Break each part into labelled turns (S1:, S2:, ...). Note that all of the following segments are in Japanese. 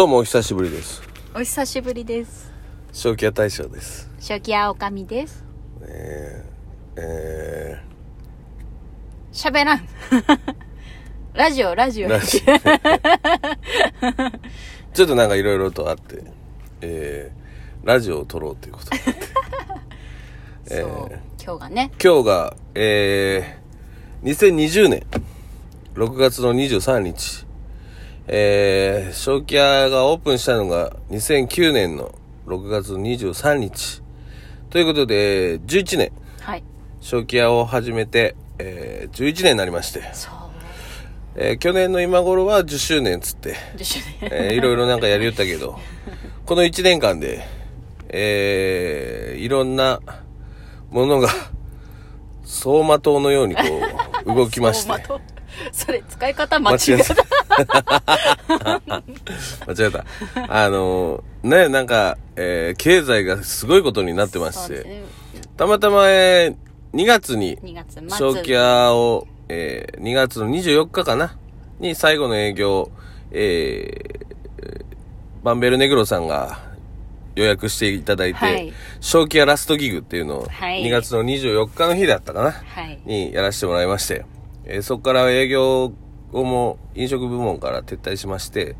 S1: どうもお久しぶりです。
S2: お久しぶりです。
S1: 正気屋大将です。
S2: 初期青神です。
S1: えー、え
S2: 喋らん。ラジオ、ラジオ。
S1: ー、ラジオちょっとなんかいろいろとあって、えー、ラジオを撮ろうということになって。
S2: そう。今日がね。
S1: 今日が、えー、2020年6月の23日、えー、正気屋がオープンしたのが2009年の6月23日。ということで、11年、
S2: はい。
S1: 正気屋を始めて、えー、11年になりまして、
S2: そう。
S1: えー去年の今頃は10周年つって、
S2: 10周年。
S1: えーいろいろなんかやりよったけど、この1年間で、えーいろんなものが、走馬灯のようにこう、動きまして。
S2: それ、使い方間
S1: 違え
S2: た。
S1: た。間違えた。あのーね、なんか、えー経済がすごいことになってまして、
S2: ね。
S1: たまたま、えー2月に、
S2: 2月末。
S1: 正気屋を、えー2月の24日かな？に最後の営業、えーバンベルネグロさんが予約していただいて、
S2: はい
S1: 正気屋ラストギグっていうのを、
S2: はい
S1: 2月の24日の日だったかな、
S2: はい。
S1: にやらせてもらいまして、えーそこから営業をも飲食部門から撤退しまして、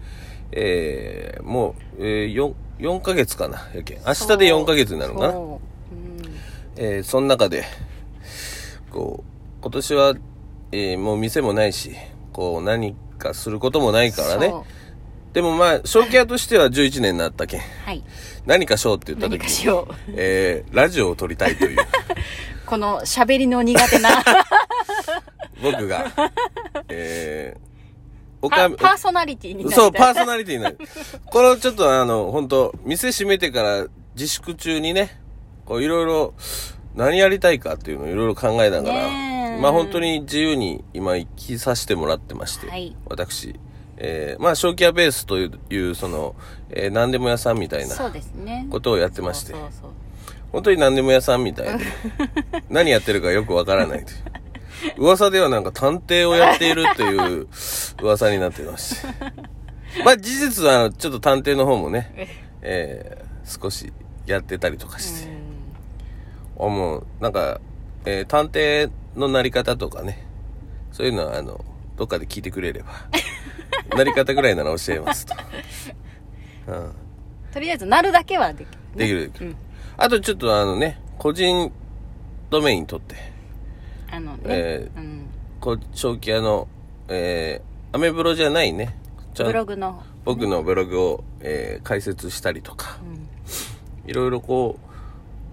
S1: えーもう、えー、4、4ヶ月かなやけん。明日で4ヶ月になるのかな？
S2: そう。うん。
S1: えーその中で、こう、今年は、えーもう店もないし、こう、何かすることもないからね。でもまあ、正気屋としては11年になったけん、
S2: はい。
S1: 何かしようって言った
S2: 何
S1: 時に、
S2: かしよう。
S1: えーラジオを撮りたいという、
S2: この喋りの苦手な。
S1: 僕が、えーお
S2: パ
S1: か
S2: パーソナリティになりたい
S1: そう、パーソナリティになる。これをちょっとあの、本当店閉めてから自粛中にね、こういろいろ、何やりたいかっていうのをいろいろ考えながら、まあ本当に自由に今生きさせてもらってまして、
S2: はい
S1: 私、えーまあ正気屋ベースという、いうその、えー何でも屋さんみたいな。ことをやってまして、
S2: そうそうそう
S1: 本当に何でも屋さんみたいで、何やってるかよくわからないという。噂ではなんか探偵をやっているという噂になってまして。まあ事実はちょっと探偵の方もね、えー少しやってたりとかして。あもうなんか、えー探偵のなり方とかね、そういうのはあの、どっかで聞いてくれれば、なり方ぐらいなら教えますと。うん
S2: とりあえず、なるだけはできる。
S1: できるできる。
S2: うん
S1: あとちょっとあのね、個人ドメイン取って、
S2: あのね。
S1: えー
S2: うん
S1: こう、正気屋の、えー、アメブロじゃないね。
S2: ブログの。
S1: 僕のブログを、えー解説したりとか、
S2: うん
S1: いろいろこ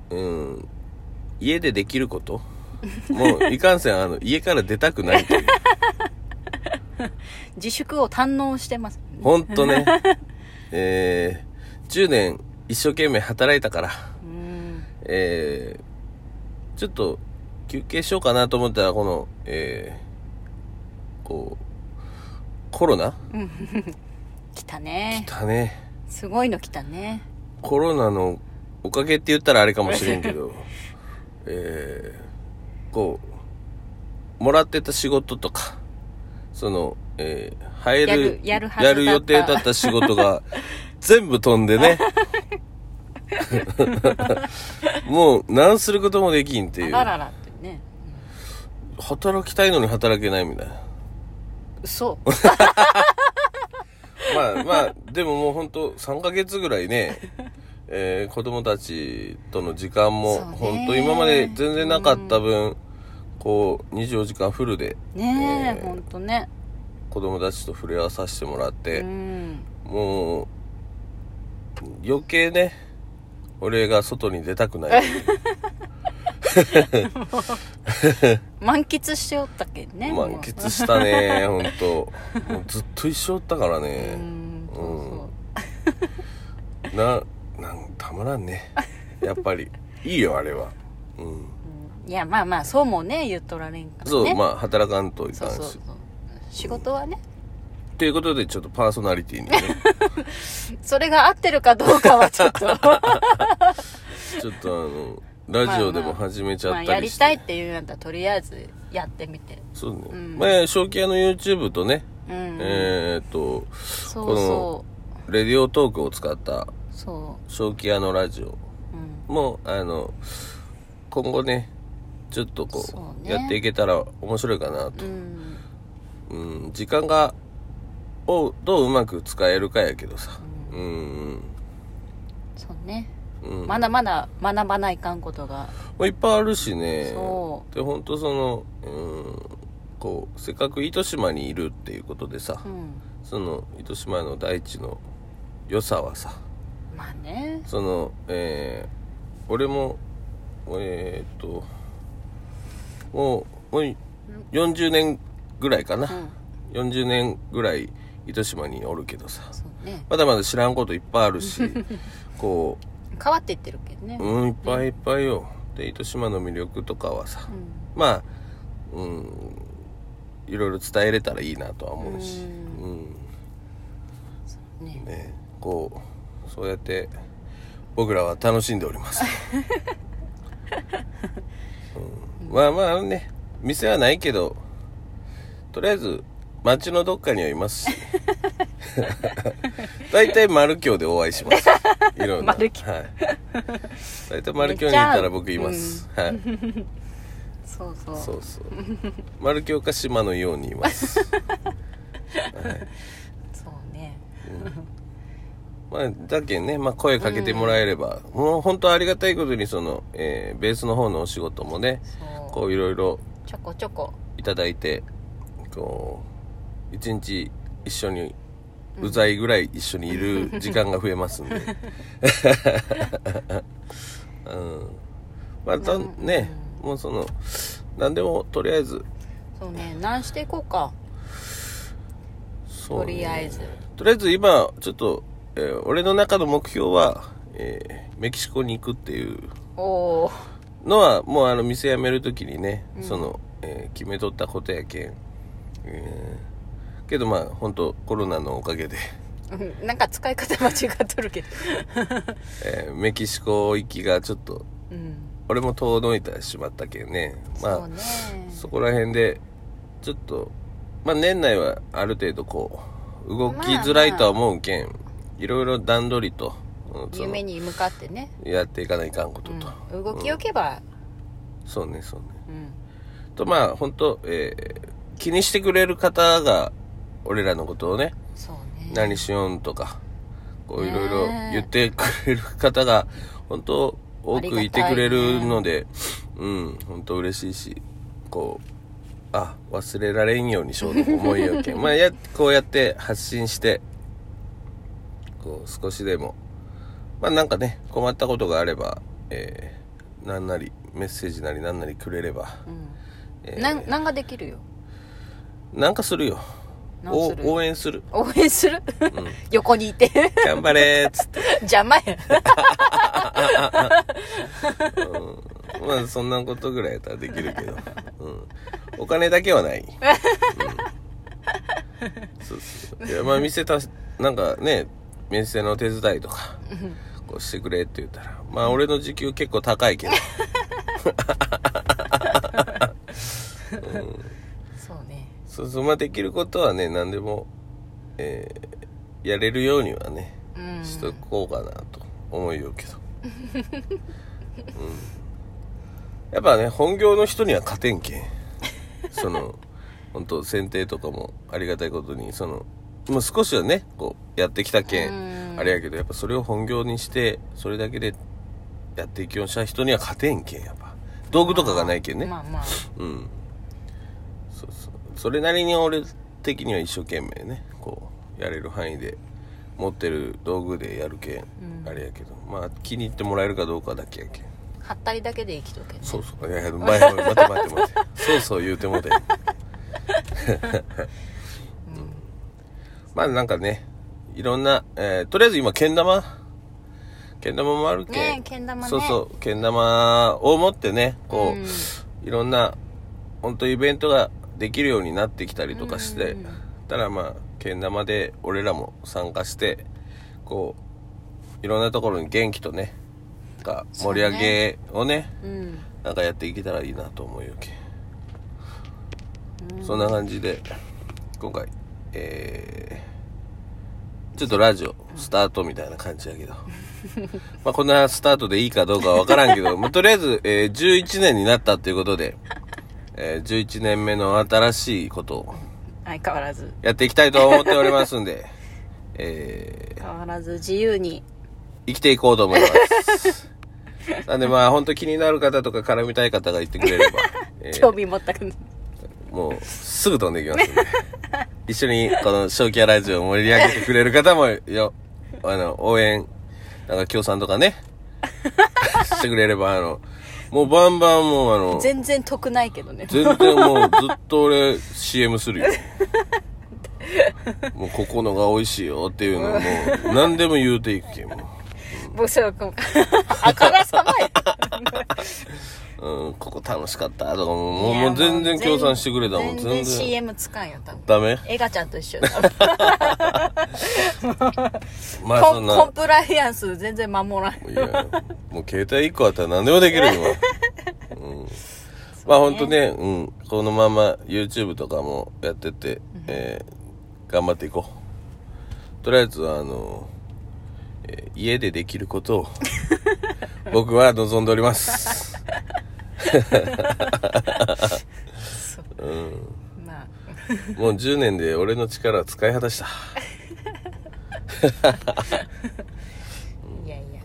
S1: う、うん、家でできることもう、いかんせん、あの、家から出たくないという。
S2: 自粛を堪能してます。
S1: ほんとね、えー、10年一生懸命働いたから、
S2: うん。
S1: えー、ちょっと休憩しようかなと思ったら、この、えー、こう、コロナ？
S2: 来たね。
S1: だね。
S2: すごいの来たね。
S1: コロナのおかげって言ったらあれかもしれんけど、えー、こう、もらってた仕事とか、その、えー、入る、
S2: やるやる
S1: 予定だった仕事が 全部飛んでね。もう、何することもできんっていう。
S2: あららら。
S1: 働きたいのに働けないみたいな。
S2: 嘘。
S1: まあまあ、でももう本当3ヶ月ぐらいね、えー子供たちとの時間も本当今まで全然なかった分、こう24時間フルで
S2: ねえ、
S1: えー
S2: ほんとね。
S1: 子供たちと触れ合わさせてもらっ
S2: う
S1: て、
S2: ん。
S1: もう余計ね、俺が外に出たくない。
S2: 満喫しておったけんね。
S1: 満喫したね、本当もうずっと一緒おったから
S2: う
S1: ね。
S2: ん。そう
S1: な、なん、たまらんね。やっぱり。いいよ、あれは。うん。
S2: うんいや、まあまあ、そうもね、言っとられんからね。
S1: そう、まあ、働かんといか
S2: んそうそう。仕事はね。
S1: ということで、ちょっとパーソナリティにね、
S2: それが合ってるかどうかはちょっと。
S1: ちょっとあの、ラジオでも始めちゃ
S2: まあ、
S1: ったりして。
S2: やりたいっていうんだったら、とりあえずやってみて。
S1: そうね。
S2: うん。
S1: まあ、正気屋の YouTube とね、
S2: うん。
S1: えーっと、
S2: そうそ
S1: レディオトークを使った
S2: そ
S1: 正気屋のラジオ
S2: ううん。
S1: もあの今後ねちょっとこ
S2: そうね。
S1: うやっていけたら面白いかなと。
S2: う、ん。
S1: うん、時間がをどううまく使えるかやけどさ。うん。
S2: そうねまだまだ学ばないかんことが。
S1: まあいっぱいあるしね。
S2: そ
S1: で本当そのうんこうせっかく糸島にいるっていうことでさ、
S2: うん。
S1: その糸島の大地の良さはさ
S2: まあね。
S1: そのえー俺もえーっともうもう40年ぐらいかな、
S2: うん。
S1: 40年ぐらい糸島におるけどさ。
S2: ね。
S1: まだまだ知らんこといっぱいあるし こ
S2: 変わっていってるけどね。
S1: ううんいっぱいいっぱいよ。で糸島の魅力とかはさ。
S2: うん。
S1: まあうんいろいろ伝えれたらいいなとは思うし。
S2: う
S1: うん。
S2: ね。
S1: ねこうそうやって僕らは楽しんでおります、うん、まあまあね店はないけどとりあえず街のどっかにはいます。し 大体丸京でお会いします。いろんな。
S2: 丸京。
S1: はい。大体丸京にいたら僕います、はい。
S2: そうそう。
S1: そうそう。丸京か島のようにいます。
S2: そうね。
S1: まあ、だけんね、まあ、声かけてもらえれば、もう本当ありがたいことにその、えーベースの方のお仕事もねこういろいろ
S2: ちょこちょこ。
S1: いただいてこう一日一緒にうざいぐらい一緒にいる 時間が増えますんで、うん、またね、もうその何でもとりあえず。
S2: そうね何していこうか。
S1: そうね。
S2: とりあえず。
S1: とりあえず今ちょっと、えー俺の中の目標は、えーメキシコに行くっていう。のはもうあの店辞める時にね、その、えー決めとったことやけん、えーけどまあ本当コロナのおかげで、
S2: なんか使い方間違っとるけど。
S1: えーメキシコ行きがちょっと
S2: うん。
S1: 俺も遠のいてしまったけんね。まあ
S2: ね。
S1: そこら辺でちょっとまあ年内はある程度こう動きづらいとは思うけん、いろいろ段取りと、
S2: 夢に向かってね、
S1: やっていかないかんことと、
S2: うん、動きよけば。
S1: そうねそうね。
S2: うん。
S1: とまあ本当、えー気にしてくれる方が俺らのことをね
S2: ね。
S1: 何しよんとかこういろいろ言ってくれる方が本当多くいてくれるので、うん本当嬉しいしこうあ忘れられんようにしようと思いよけん。まあやこうやって発信してこう少しでもまあなんかね困ったことがあれば、えー、なんなりメッセージなりなんなりくれれば、
S2: うん。
S1: えー
S2: なんなんができるよ。
S1: なんかするよ応援する。
S2: 応援する、横にいて。
S1: 頑張れ。ーっつって
S2: 邪魔や。
S1: まあそんなことぐらいやったらできるけど、うん、お金だけはない、うん、そうそういやまあ店たなんかね店の手伝いとかこうしてくれって言ったら。まあ俺の時給結構高いけど
S2: そ
S1: まあできることはね何でも、えーやれるようにはね
S2: うん。
S1: しとこうかなと思うよけど、うん、やっぱね本業の人には勝てんけん。その本当剪定とかもありがたいことにそのもう少しはねこうやってきたけ
S2: うん。
S1: んあれやけどやっぱそれを本業にしてそれだけでやっていきようした人には勝てんけんやっぱ。道具とかがないけんね、
S2: まあまあ。
S1: うんそれなりに俺的には一生懸命ねこうやれる範囲で持ってる道具でやるけん、
S2: うん。
S1: あれやけどまあ気に入ってもらえるかどうかだけやけん。
S2: はったりだけで生きとけね。
S1: そうそう。いやいや前前待って待って待って。そうそう言うてもて、うん、まあなんかねいろんな、えーとりあえず今けん玉？けん玉もあるけん、
S2: ねえけん玉ね。
S1: そうそう。けん玉を持ってねこう、
S2: うん。
S1: いろんな本当イベントができるようになってきたりとかして、
S2: うん。
S1: たらまあけん玉で俺らも参加してこういろんなところに元気とねが盛り上げをね
S2: うん。
S1: なんかやっていけたらいいなと思うよけ、そんな感じで今回えー、ちょっとラジオスタートみたいな感じやけど。まあこんなスタートでいいかどうかはわからんけど、まあとりあえず、えー11年になったっていうことで、えー11年目の新しいこと。を
S2: 相変わらず。
S1: やっていきたいと思っておりますんで、えー
S2: 変わらず自由に。
S1: 生きていこうと思います。なんでまあ本当気になる方とか絡みたい方がいてくれれば、え ー
S2: 興味持ったく
S1: もうすぐ飛んでいきますんで。一緒にこの正気屋ラジオを盛り上げてくれる方もよ、あの、応援、なんか協賛とかね、してくれれば、あの、もうバンバンもうあの、
S2: 全然得ないけどね
S1: 全然もうずっと俺 CM するよ。もうここのが美味しいよっていうのをもう何でも言うていくけん。もう
S2: もうそうあからさまや
S1: うん、ここ楽しかったとかもう、もうもう全然協賛してくれたもん、全然。
S2: CM つかんよ多分
S1: ダメ？
S2: エガちゃんと一緒
S1: まあ
S2: コンコン
S1: そんな、
S2: プライアンス全然守らん
S1: いや、もう携帯1個あったら何でもできるよ、今。うん。まあほんとね、うん、このまま YouTube とかもやってて、えー頑張っていこう。とりあえずは、あの、えー家でできることを、僕は望んでおります。
S2: まあ
S1: もう10年で俺の力は使い果たした。
S2: いやいや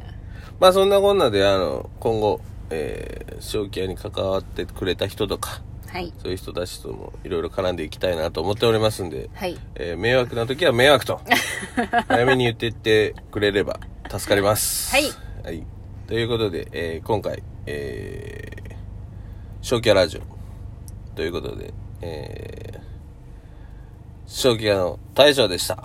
S1: まあそんなこんなで、あの、今後、えー、正気屋に関わってくれた人とか、
S2: はい
S1: そういう人たちともいろいろ絡んでいきたいなと思っておりますんで、
S2: はい
S1: えー迷惑な時は迷惑と、早めに言っていってくれれば助かります。
S2: はい。
S1: はい。ということで、えー今回、えー、正気屋ラジオということで、えー、正気屋の大将でした。